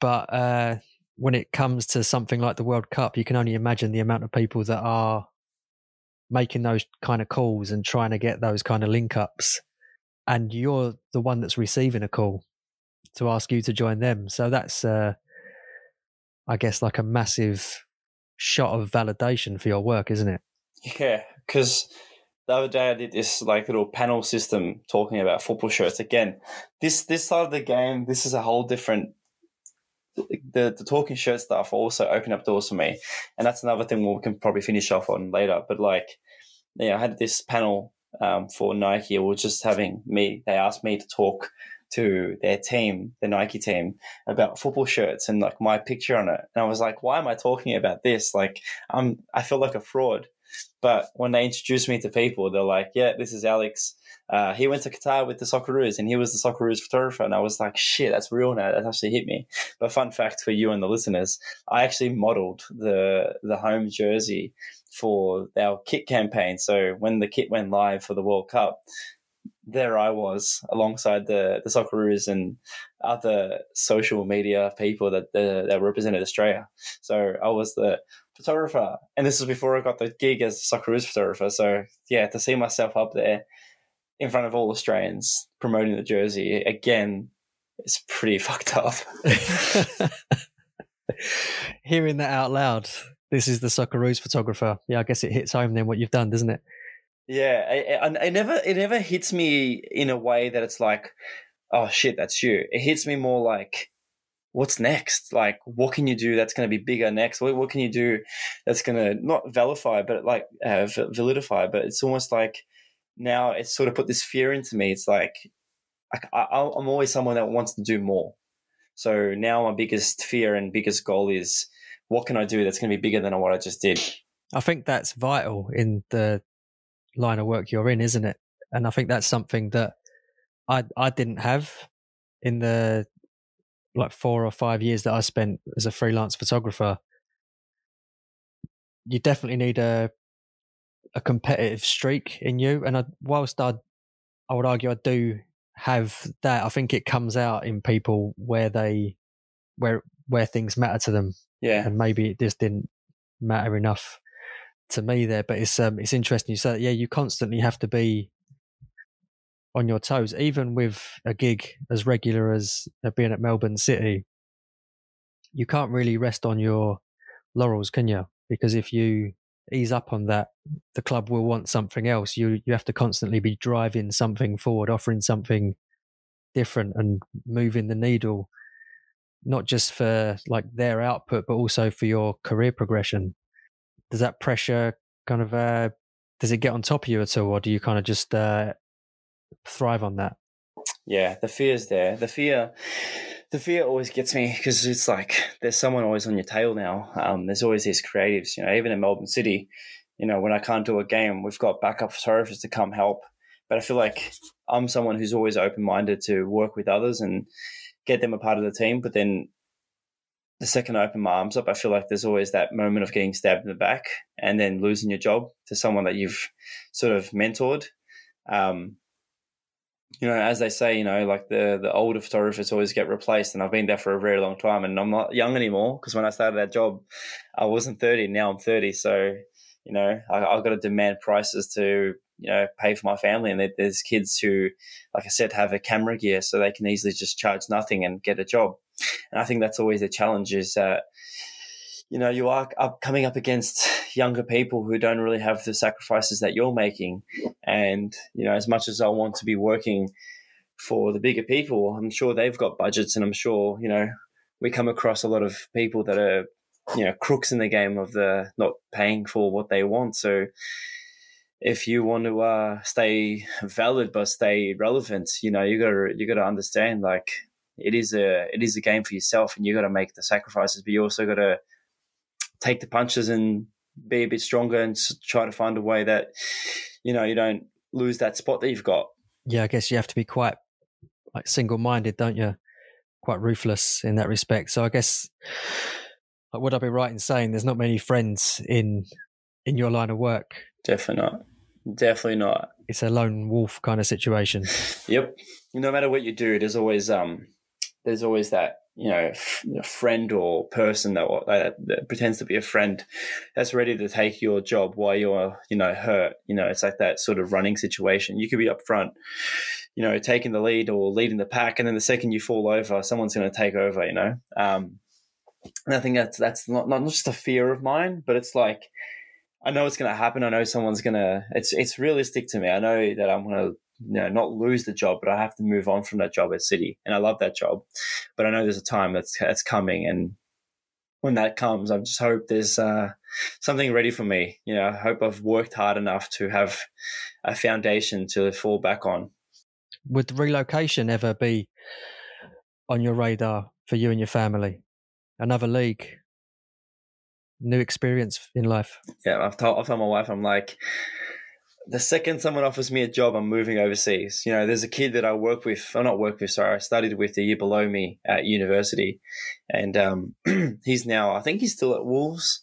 But uh, when it comes to something like the World Cup, you can only imagine the amount of people that are making those kind of calls and trying to get those kind of link ups. And you're the one that's receiving a call to ask you to join them. So that's, uh, I guess, like a massive shot of validation for your work, isn't it? Yeah, because the other day I did this like little panel system talking about football shirts. Again, this this side of the game, this is a whole different. The the talking shirt stuff also opened up doors for me, and that's another thing we can probably finish off on later. But like, yeah, I had this panel um, for Nike. We were just having me. They asked me to talk to their team, the Nike team, about football shirts and like my picture on it. And I was like, why am I talking about this? Like, I'm I feel like a fraud. But when they introduced me to people, they're like, yeah, this is Alex. Uh, he went to Qatar with the Socceroos and he was the Socceroos photographer. And I was like, shit, that's real now. That actually hit me. But fun fact for you and the listeners, I actually modeled the, the home jersey for our kit campaign. So when the kit went live for the World Cup, there I was alongside the the Socceroos and other social media people that that represented Australia. So I was the photographer, and this was before I got the gig as a Socceroos photographer. So yeah, to see myself up there in front of all Australians promoting the jersey again, it's pretty [LAUGHS] fucked up. [LAUGHS] Hearing that out loud, this is the Socceroos photographer. Yeah, I guess it hits home then what you've done, doesn't it? Yeah, it, never it never hits me in a way that it's like, oh shit, that's you. It hits me more like, what's next? Like, what can you do that's going to be bigger next? What, what can you do that's going to not vilify, but like uh, validify? But it's almost like now it's sort of put this fear into me. It's like I, I'm always someone that wants to do more. So now my biggest fear and biggest goal is what can I do that's going to be bigger than what I just did. I think that's vital in the line of work you're in, isn't it? And I think that's something that I I didn't have in the like four or five years that I spent as a freelance photographer. You definitely need a a competitive streak in you, and I, whilst I I would argue I do have that, I think it comes out in people where they where where things matter to them. Yeah, and maybe it just didn't matter enough to me there. But it's um, it's interesting. You said, yeah, you constantly have to be on your toes, even with a gig as regular as uh, being at Melbourne City. You can't really rest on your laurels, can you? Because if you ease up on that, the club will want something else. You you have to constantly be driving something forward, offering something different, and moving the needle, not just for like their output, but also for your career progression does that pressure kind of uh, does it get on top of you at all, or do you kind of just uh, thrive on that? Yeah, the fear's there. The fear, the fear always gets me because it's like there's someone always on your tail now. Um, there's always these creatives, you know. Even in Melbourne City, you know, when I can't do a game, we've got backup photographers to come help. But I feel like I'm someone who's always open minded to work with others and get them a part of the team. But then the second I open my arms up, I feel like there's always that moment of getting stabbed in the back and then losing your job to someone that you've sort of mentored. Um, you know, as they say, you know, like the the older photographers always get replaced, and I've been there for a very long time, and I'm not young anymore because when I started that job, I wasn't 30. Now I'm 30, so you know, I, have got to demand prices to you know pay for my family, and there's kids who, like I said, have a camera gear, so they can easily just charge nothing and get a job. And I think that's always a challenge is that, you know, you are up, coming up against [LAUGHS] younger people who don't really have the sacrifices that you're making. And, you know, as much as I want to be working for the bigger people, I'm sure they've got budgets and I'm sure, you know, we come across a lot of people that are, you know, crooks in the game of the not paying for what they want. So, if you want to uh, stay valid but stay relevant, you know, you gotta you gotta understand like it is a it is a game for yourself, and you got to make the sacrifices, but you also got to take the punches and be a bit stronger and try to find a way that you know you don't lose that spot that you've got. Yeah, I guess you have to be quite like single minded, don't you? Quite ruthless in that respect. So I guess would I be right in saying there's not many friends in in your line of work? Definitely not. Definitely not. It's a lone wolf kind of situation. [LAUGHS] yep. No matter what you do, there's always um there's always that you know f- friend or person that, that, that pretends to be a friend that's ready to take your job while you're you know hurt. You know, it's like that sort of running situation. You could be up front, you know, taking the lead or leading the pack, and then the second you fall over, someone's going to take over. You know, um, and I think that's that's not not just a fear of mine, but it's like. I know it's going to happen. I know someone's going to. It's it's realistic to me. I know that I'm going to you know, not lose the job, but I have to move on from that job at City. And I love that job. But I know there's a time that's, that's coming. And when that comes, I just hope there's uh, something ready for me. You know, I hope I've worked hard enough to have a foundation to fall back on. Would relocation ever be on your radar for you and your family? Another league, new experience in life. Yeah, I've told, I've told my wife, I'm like, the second someone offers me a job, I'm moving overseas. You know, there's a kid that I work with, or not work with, sorry, I studied with a year below me at university. And um, [CLEARS THROAT] he's now, I think he's still at Wolves,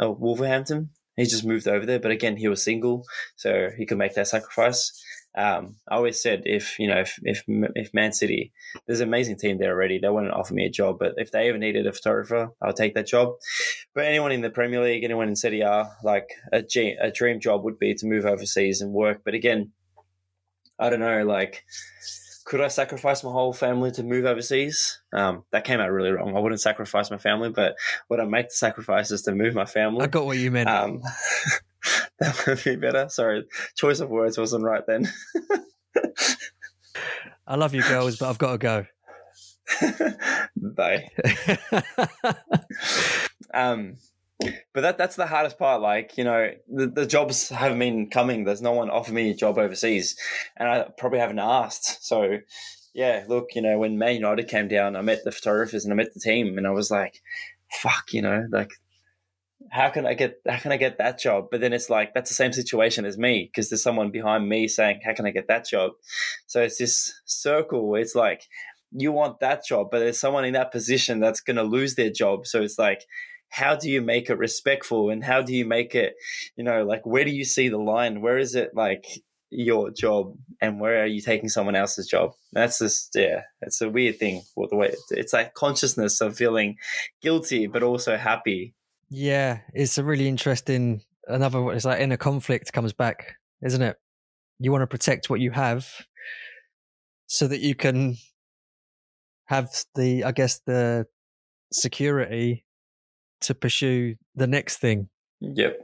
uh, Wolverhampton. He's just moved over there. But again, he was single, so he could make that sacrifice. Um, I always said if you know if if if Man City, there's an amazing team there already. They wouldn't offer me a job, but if they ever needed a photographer, I'll take that job. But anyone in the Premier League, anyone in Serie A, like a, G, a dream job would be to move overseas and work. But again, I don't know, like could I sacrifice my whole family to move overseas? Um, that came out really wrong. I wouldn't sacrifice my family, but would I make the sacrifices to move my family? I got what you meant. Um, that would be better. Sorry, choice of words wasn't right then. I love you, girls, but I've got to go. Bye. um, but that that's the hardest part. Like you know, the, the jobs haven't been coming. There's no one offered me a job overseas, and I probably haven't asked. So yeah, look, you know, when Man United came down, I met the photographers and I met the team, and I was like, fuck, you know, like how can I get how can I get that job? But then it's like that's the same situation as me because there's someone behind me saying, how can I get that job? So it's this circle it's like you want that job, but there's someone in that position that's going to lose their job. So it's like how do you make it respectful and how do you make it you know like where do you see the line where is it like your job and where are you taking someone else's job that's just yeah it's a weird thing the way it's like consciousness of feeling guilty but also happy yeah it's a really interesting another it's like inner conflict comes back isn't it you want to protect what you have so that you can have the i guess the security to pursue the next thing. Yep,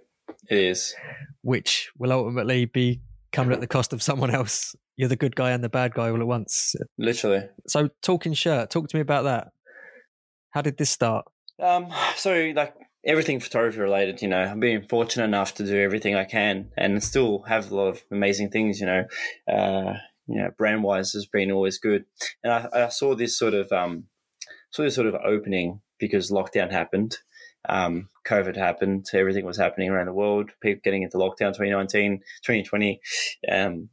it is. Which will ultimately be coming at [LAUGHS] the cost of someone else. You're the good guy and the bad guy all at once. Literally. So, talking shirt, talk to me about that. How did this start? Um, so like everything photography related, you know, I've been fortunate enough to do everything I can and still have a lot of amazing things, you know. Uh, you know, brand wise has been always good. And I, I saw this sort of um saw this sort of opening because lockdown happened um, COVID happened, everything was happening around the world, people getting into lockdown 2019, 2020. Um,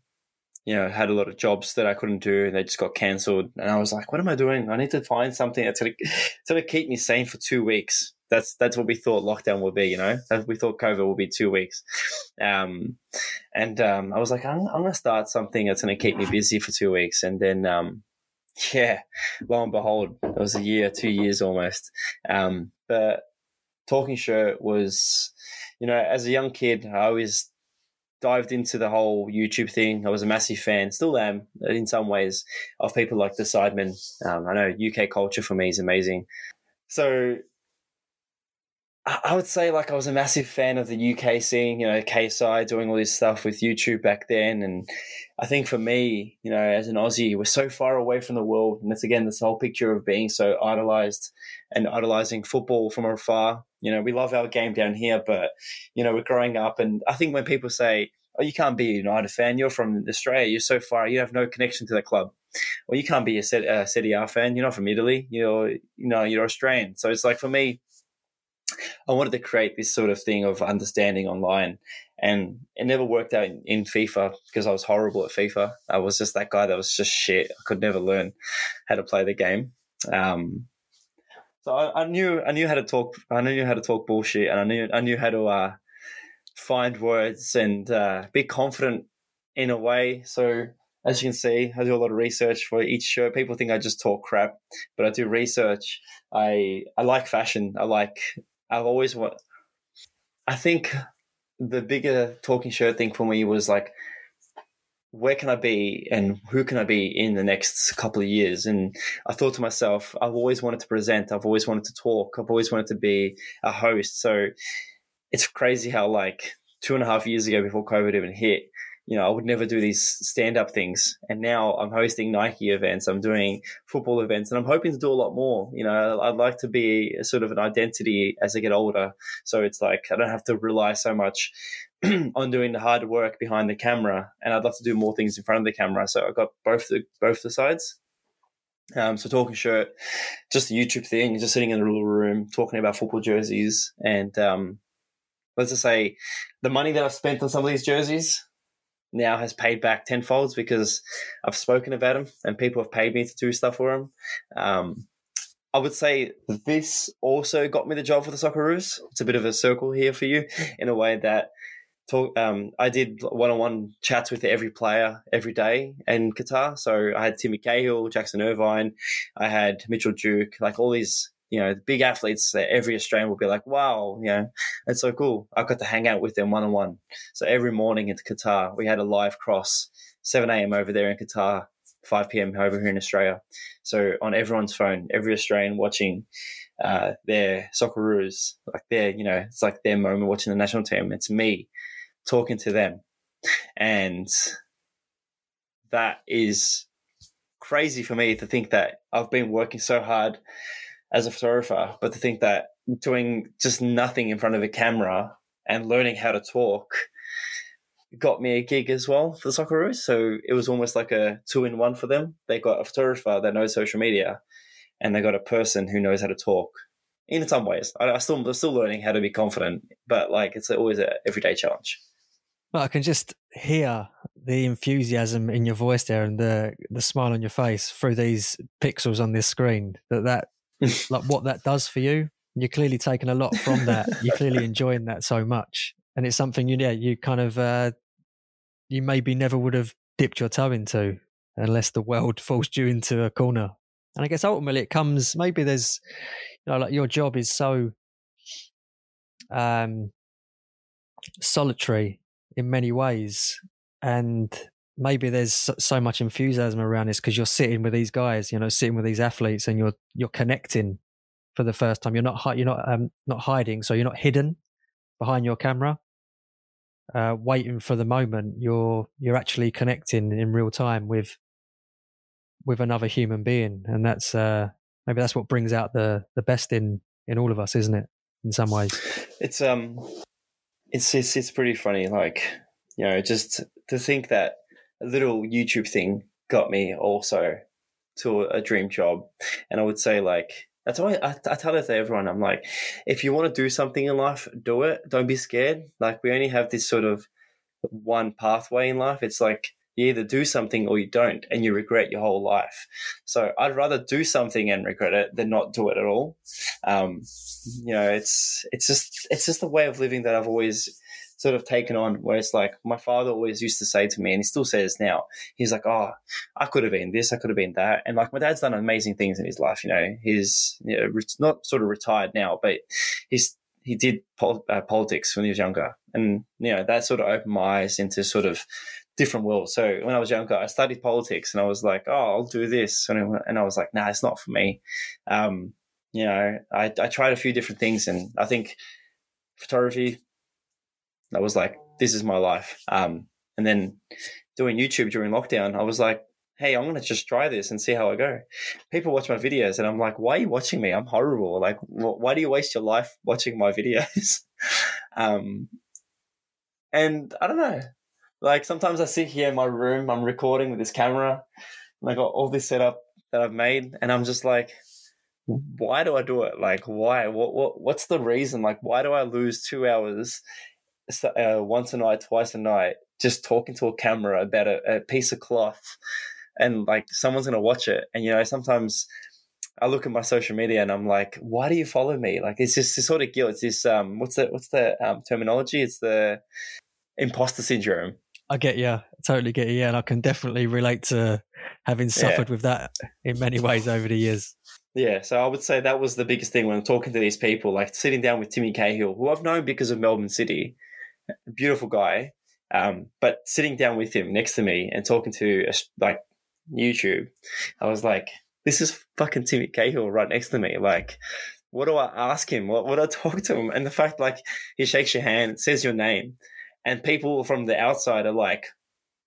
you know, had a lot of jobs that I couldn't do and they just got cancelled. And I was like, what am I doing? I need to find something that's going [LAUGHS] to keep me sane for two weeks. That's that's what we thought lockdown would be, you know. We thought COVID would be two weeks, um, and um, I was like, I'm, I'm going to start something that's going to keep me busy for two weeks, and then um, yeah, lo and behold, it was a year, two years almost. Um, but Talking Shirt was, you know, as a young kid, I always dived into the whole YouTube thing. I was a massive fan, still am in some ways, of people like the Sidemen. Um, I know UK culture for me is amazing. So I would say like I was a massive fan of the UK scene, you know, KSI doing all this stuff with YouTube back then. And I think for me, you know, as an Aussie, we're so far away from the world. And it's again this whole picture of being so idolized and idolizing football from afar. You know, we love our game down here, but, you know, we're growing up. And I think when people say, oh, you can't be a United fan, you're from Australia, you're so far, you have no connection to the club. Or you can't be a uh, Serie A fan, you're not from Italy, you're, you know, you're Australian. So it's like for me, I wanted to create this sort of thing of understanding online. And it never worked out in, in, FIFA because I was horrible at FIFA. I was just that guy that was just shit. I could never learn how to play the game. Um, so I, I, knew I knew how to talk. I knew how to talk bullshit, and I knew I knew how to uh, find words and uh, be confident in a way. So as you can see, I do a lot of research for each show. People think I just talk crap, but I do research. I I like fashion. I like I've always what I think the bigger talking shirt thing for me was like where can I be and who can I be in the next couple of years? And I thought to myself, I've always wanted to present, I've always wanted to talk, I've always wanted to be a host. So it's crazy how like two and a half years ago before COVID even hit, you know, I would never do these stand up things. And now I'm hosting Nike events, I'm doing football events, and I'm hoping to do a lot more. You know, I'd like to be sort of an identity as I get older. So it's like I don't have to rely so much [CLEARS THROAT] on doing the hard work behind the camera. And I'd love to do more things in front of the camera. So I've got both the both the sides. Um, so talking shirt, just a YouTube thing, just sitting in a little room talking about football jerseys and um, let's just say the money that I've spent on some of these jerseys now has paid back tenfold because I've spoken about him and people have paid me to do stuff for him. Um, I would say this also got me the job for the Socceroos. It's a bit of a circle here for you in a way that talk. Um, I did one-on-one chats with every player every day in Qatar. So I had Timmy Cahill, Jackson Irvine, I had Mitchell Duke, like all these you know the big athletes that every Australian will be like, wow, you know, it's so cool. I got to hang out with them one-on-one. So every morning into Qatar, we had a live cross, 7 a.m. over there in Qatar. 5 p.m. over here in Australia. So on everyone's phone, every Australian watching uh, their Socceroos, like their, you know, it's like their moment watching the national team. It's me talking to them. And that is crazy for me to think that I've been working so hard as a photographer, but to think that doing just nothing in front of a camera and learning how to talk got me a gig as well for the Socceroos. So it was almost like a two in one for them. They got a photographer that knows social media and they got a person who knows how to talk in some ways. I, I still, I'm still learning how to be confident, but like it's always an everyday challenge. Well, I can just hear the enthusiasm in your voice there and the the smile on your face through these pixels on this screen. That that like what that does for you. You're clearly taking a lot from that. You're clearly enjoying that so much, and it's something you yeah you kind of uh, you maybe never would have dipped your toe into unless the world [LAUGHS] forced you into a corner. And I guess ultimately it comes maybe there's you know like your job is so um solitary in many ways. And maybe there's so much enthusiasm around this because you're sitting with these guys, you know, sitting with these athletes, and you're you're connecting for the first time. You're not you're not um, not hiding, so you're not hidden behind your camera, uh, waiting for the moment. You're you're actually connecting in real time with with another human being, and that's uh, maybe that's what brings out the the best in in all of us, isn't it? In some ways, it's um it's it's it's pretty funny. Like you know, just to think that little YouTube thing got me also to a dream job, and I would say like that's why I, I tell it to everyone. I'm like, if you want to do something in life, do it. Don't be scared. Like we only have this sort of one pathway in life. It's like you either do something or you don't, and you regret your whole life. So I'd rather do something and regret it than not do it at all. Um, you know, it's it's just it's just a way of living that I've always sort of taken on where it's like my father always used to say to me and he still says now he's like oh i could have been this i could have been that and like my dad's done amazing things in his life you know he's you know, not sort of retired now but he's he did pol- uh, politics when he was younger and you know that sort of opened my eyes into sort of different worlds. So when I was younger, I studied politics and I was like, oh, I'll do this. And I was like, nah, it's not for me. Um, you know, I, I tried a few different things and I think photography, I was like, this is my life. Um, and then doing YouTube during lockdown, I was like, hey, I'm going to just try this and see how I go. People watch my videos and I'm like, why are you watching me? I'm horrible. Like, why do you waste your life watching my [LAUGHS] videos? um, and I don't know. Like sometimes I sit here in my room, I'm recording with this camera, and I got all this setup that I've made, and I'm just like, why do I do it? Like, why? What? What? What's the reason? Like, why do I lose two hours uh, once a night, twice a night, just talking to a camera about a, a piece of cloth, and like someone's gonna watch it? And you know, sometimes. I look at my social media and I'm like, why do you follow me? Like, it's just this sort of guilt. It's this, um, what's the, what's the um, terminology? It's the imposter syndrome. I get you. totally get you. Yeah, and I can definitely relate to having suffered yeah. with that in many ways over the years. Yeah, so I would say that was the biggest thing when I'm talking to these people, like sitting down with Timmy Cahill, who I've known because of Melbourne City, beautiful guy, um, but sitting down with him next to me and talking to like YouTube, I was like, this is fucking Timmy Cahill right next to me. Like, what do I ask him? What would I [LAUGHS] talk to him? And the fact like he shakes your hand, says your name, and people from the outside are like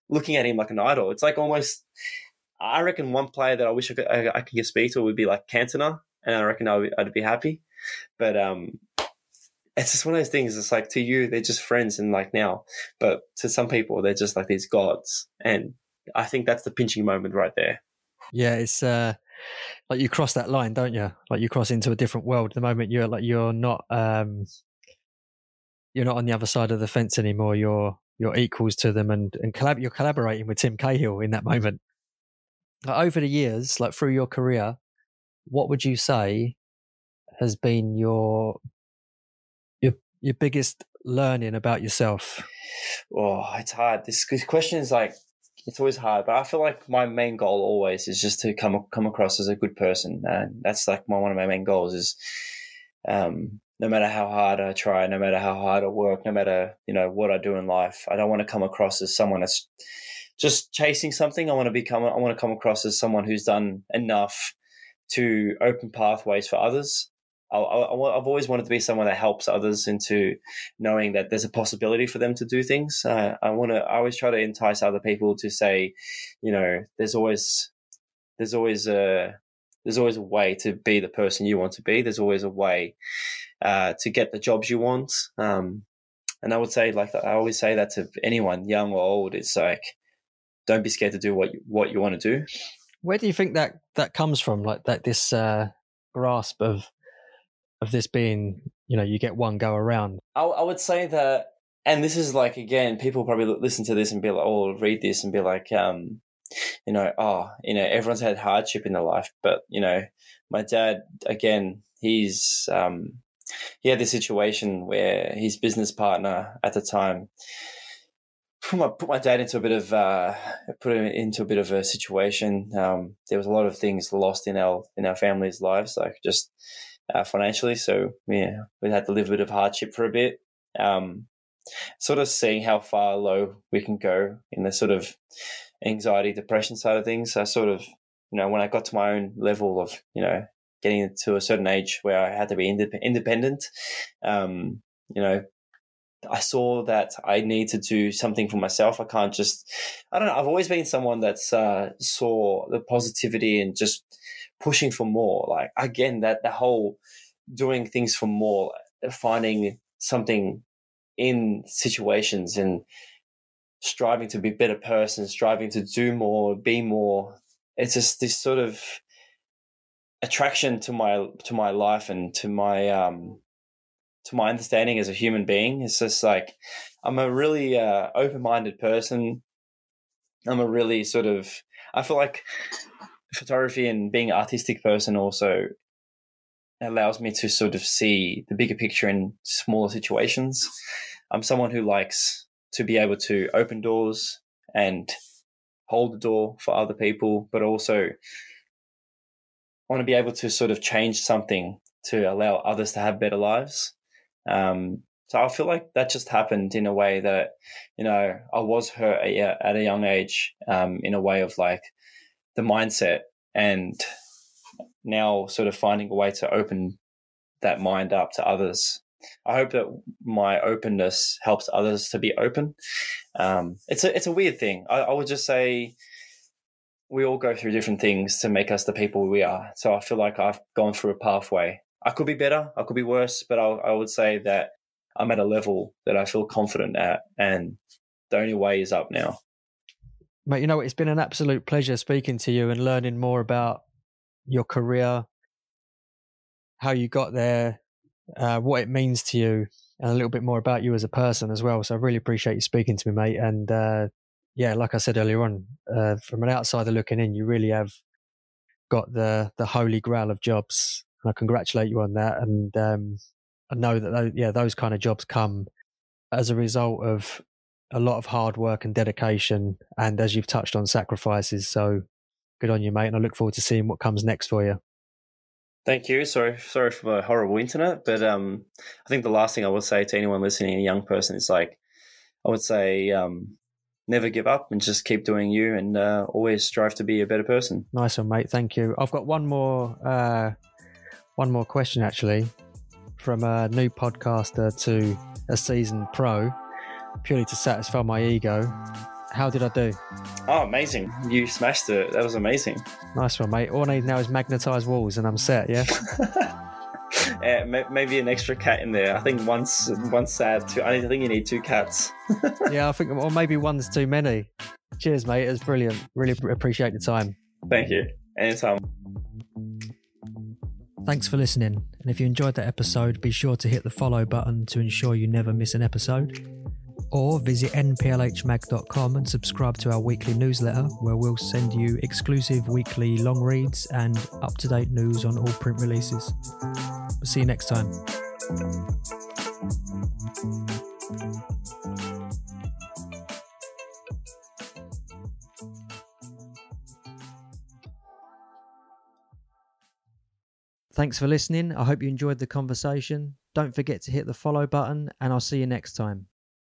looking at him like an idol. It's like almost. I reckon one player that I wish I could I, I could speak to would be like Cantona, and I reckon I would, I'd be happy. But um, it's just one of those things. It's like to you, they're just friends and like now, but to some people, they're just like these gods. And I think that's the pinching moment right there. Yeah, it's uh, like you cross that line, don't you? Like you cross into a different world the moment you're like you're not um you're not on the other side of the fence anymore. You're you're equals to them, and and collab- you're collaborating with Tim Cahill in that moment. Like over the years, like through your career, what would you say has been your your biggest learning about yourself? oh, it's hard. This, this question is like it's always hard, but I feel like my main goal always is just to come come across as a good person, and that's like my one of my main goals is, um, no matter how hard I try, no matter how hard I work, no matter you know what I do in life, I don't want to come across as someone that's just chasing something. I want to become. I want to come across as someone who's done enough to open pathways for others I, have always wanted to be someone that helps others into knowing that there's a possibility for them to do things. Uh, I want to. I always try to entice other people to say, you know, there's always, there's always a, there's always a way to be the person you want to be. There's always a way uh, to get the jobs you want. Um, and I would say, like I always say that to anyone, young or old. It's like, don't be scared to do what you, what you want to do. Where do you think that that comes from? Like that, this uh, grasp of of this being, you know, you get one go around? I, I would say that, and this is like again, people probably listen to this and be like, "Oh, read this," and be like, um, you know, oh, you know, everyone's had hardship in their life, but you know, my dad again, he's um, he had this situation where his business partner at the time put my, put my dad into a bit of uh, put him into a bit of a situation. Um, there was a lot of things lost in our in our family's lives, like just uh, financially. So yeah, we had to live a bit of hardship for a bit. Um, sort of seeing how far low we can go in the sort of anxiety, depression side of things. I sort of, you know, when I got to my own level of, you know, getting to a certain age where I had to be independent, um, you know, I saw that I need to do something for myself. I can't just, I don't know. I've always been someone that's uh, saw the positivity and just pushing for more. Like again, that the whole doing things for more, finding something in situations and striving to be a better person, striving to do more, be more. It's just this sort of attraction to my to my life and to my um to my understanding as a human being. It's just like I'm a really uh, open minded person. I'm a really sort of I feel like photography and being an artistic person also allows me to sort of see the bigger picture in smaller situations. I'm someone who likes to be able to open doors and hold the door for other people, but also want to be able to sort of change something to allow others to have better lives. Um, so I feel like that just happened in a way that, you know, I was hurt at a young age, um, in a way of like, the mindset and now sort of finding a way to open that mind up to others. I hope that my openness helps others to be open. Um, it's a it's a weird thing. I, I, would just say we all go through different things to make us the people we are. So I feel like I've gone through a pathway. I could be better, I could be worse, but I, I would say that I'm at a level that I feel confident at, and the only way is up now. Mate, you know, it's been an absolute pleasure speaking to you and learning more about your career, how you got there, uh, what it means to you, and a little bit more about you as a person as well. So I really appreciate you speaking to me, mate. And uh, yeah, like I said earlier on, uh, from an outsider looking in, you really have got the the holy grail of jobs, and I congratulate you on that. And um, I know that yeah, those kind of jobs come as a result of a lot of hard work and dedication, and as you've touched on, sacrifices. So good on you, mate. And I look forward to seeing what comes next for you. Thank you. Sorry, sorry for my horrible internet, but um, I think the last thing I would say to anyone listening, a young person, is like, I would say, um, never give up and just keep doing you, and uh, always strive to be a better person. Nice one, mate. Thank you. I've got one more, uh, one more question actually, from a new podcaster to a seasoned pro purely to satisfy my ego. How did I do? Oh, amazing. You smashed it. That was amazing. Nice one, mate. All I need now is magnetized walls and I'm set, yeah? [LAUGHS] maybe an extra cat in there. I think one's one's sad. Two. I think you need two cats. [LAUGHS] yeah, I think, or maybe one's too many. Cheers, mate. It was brilliant. Really appreciate the time. Thank you. Anytime. Thanks for listening. And if you enjoyed that episode, be sure to hit the follow button to ensure you never miss an episode or visit nplhmag.com and subscribe to our weekly newsletter where we'll send you exclusive weekly long reads and up to date news on all print releases. See you next time. Thanks for listening. I hope you enjoyed the conversation. Don't forget to hit the follow button, and I'll see you next time.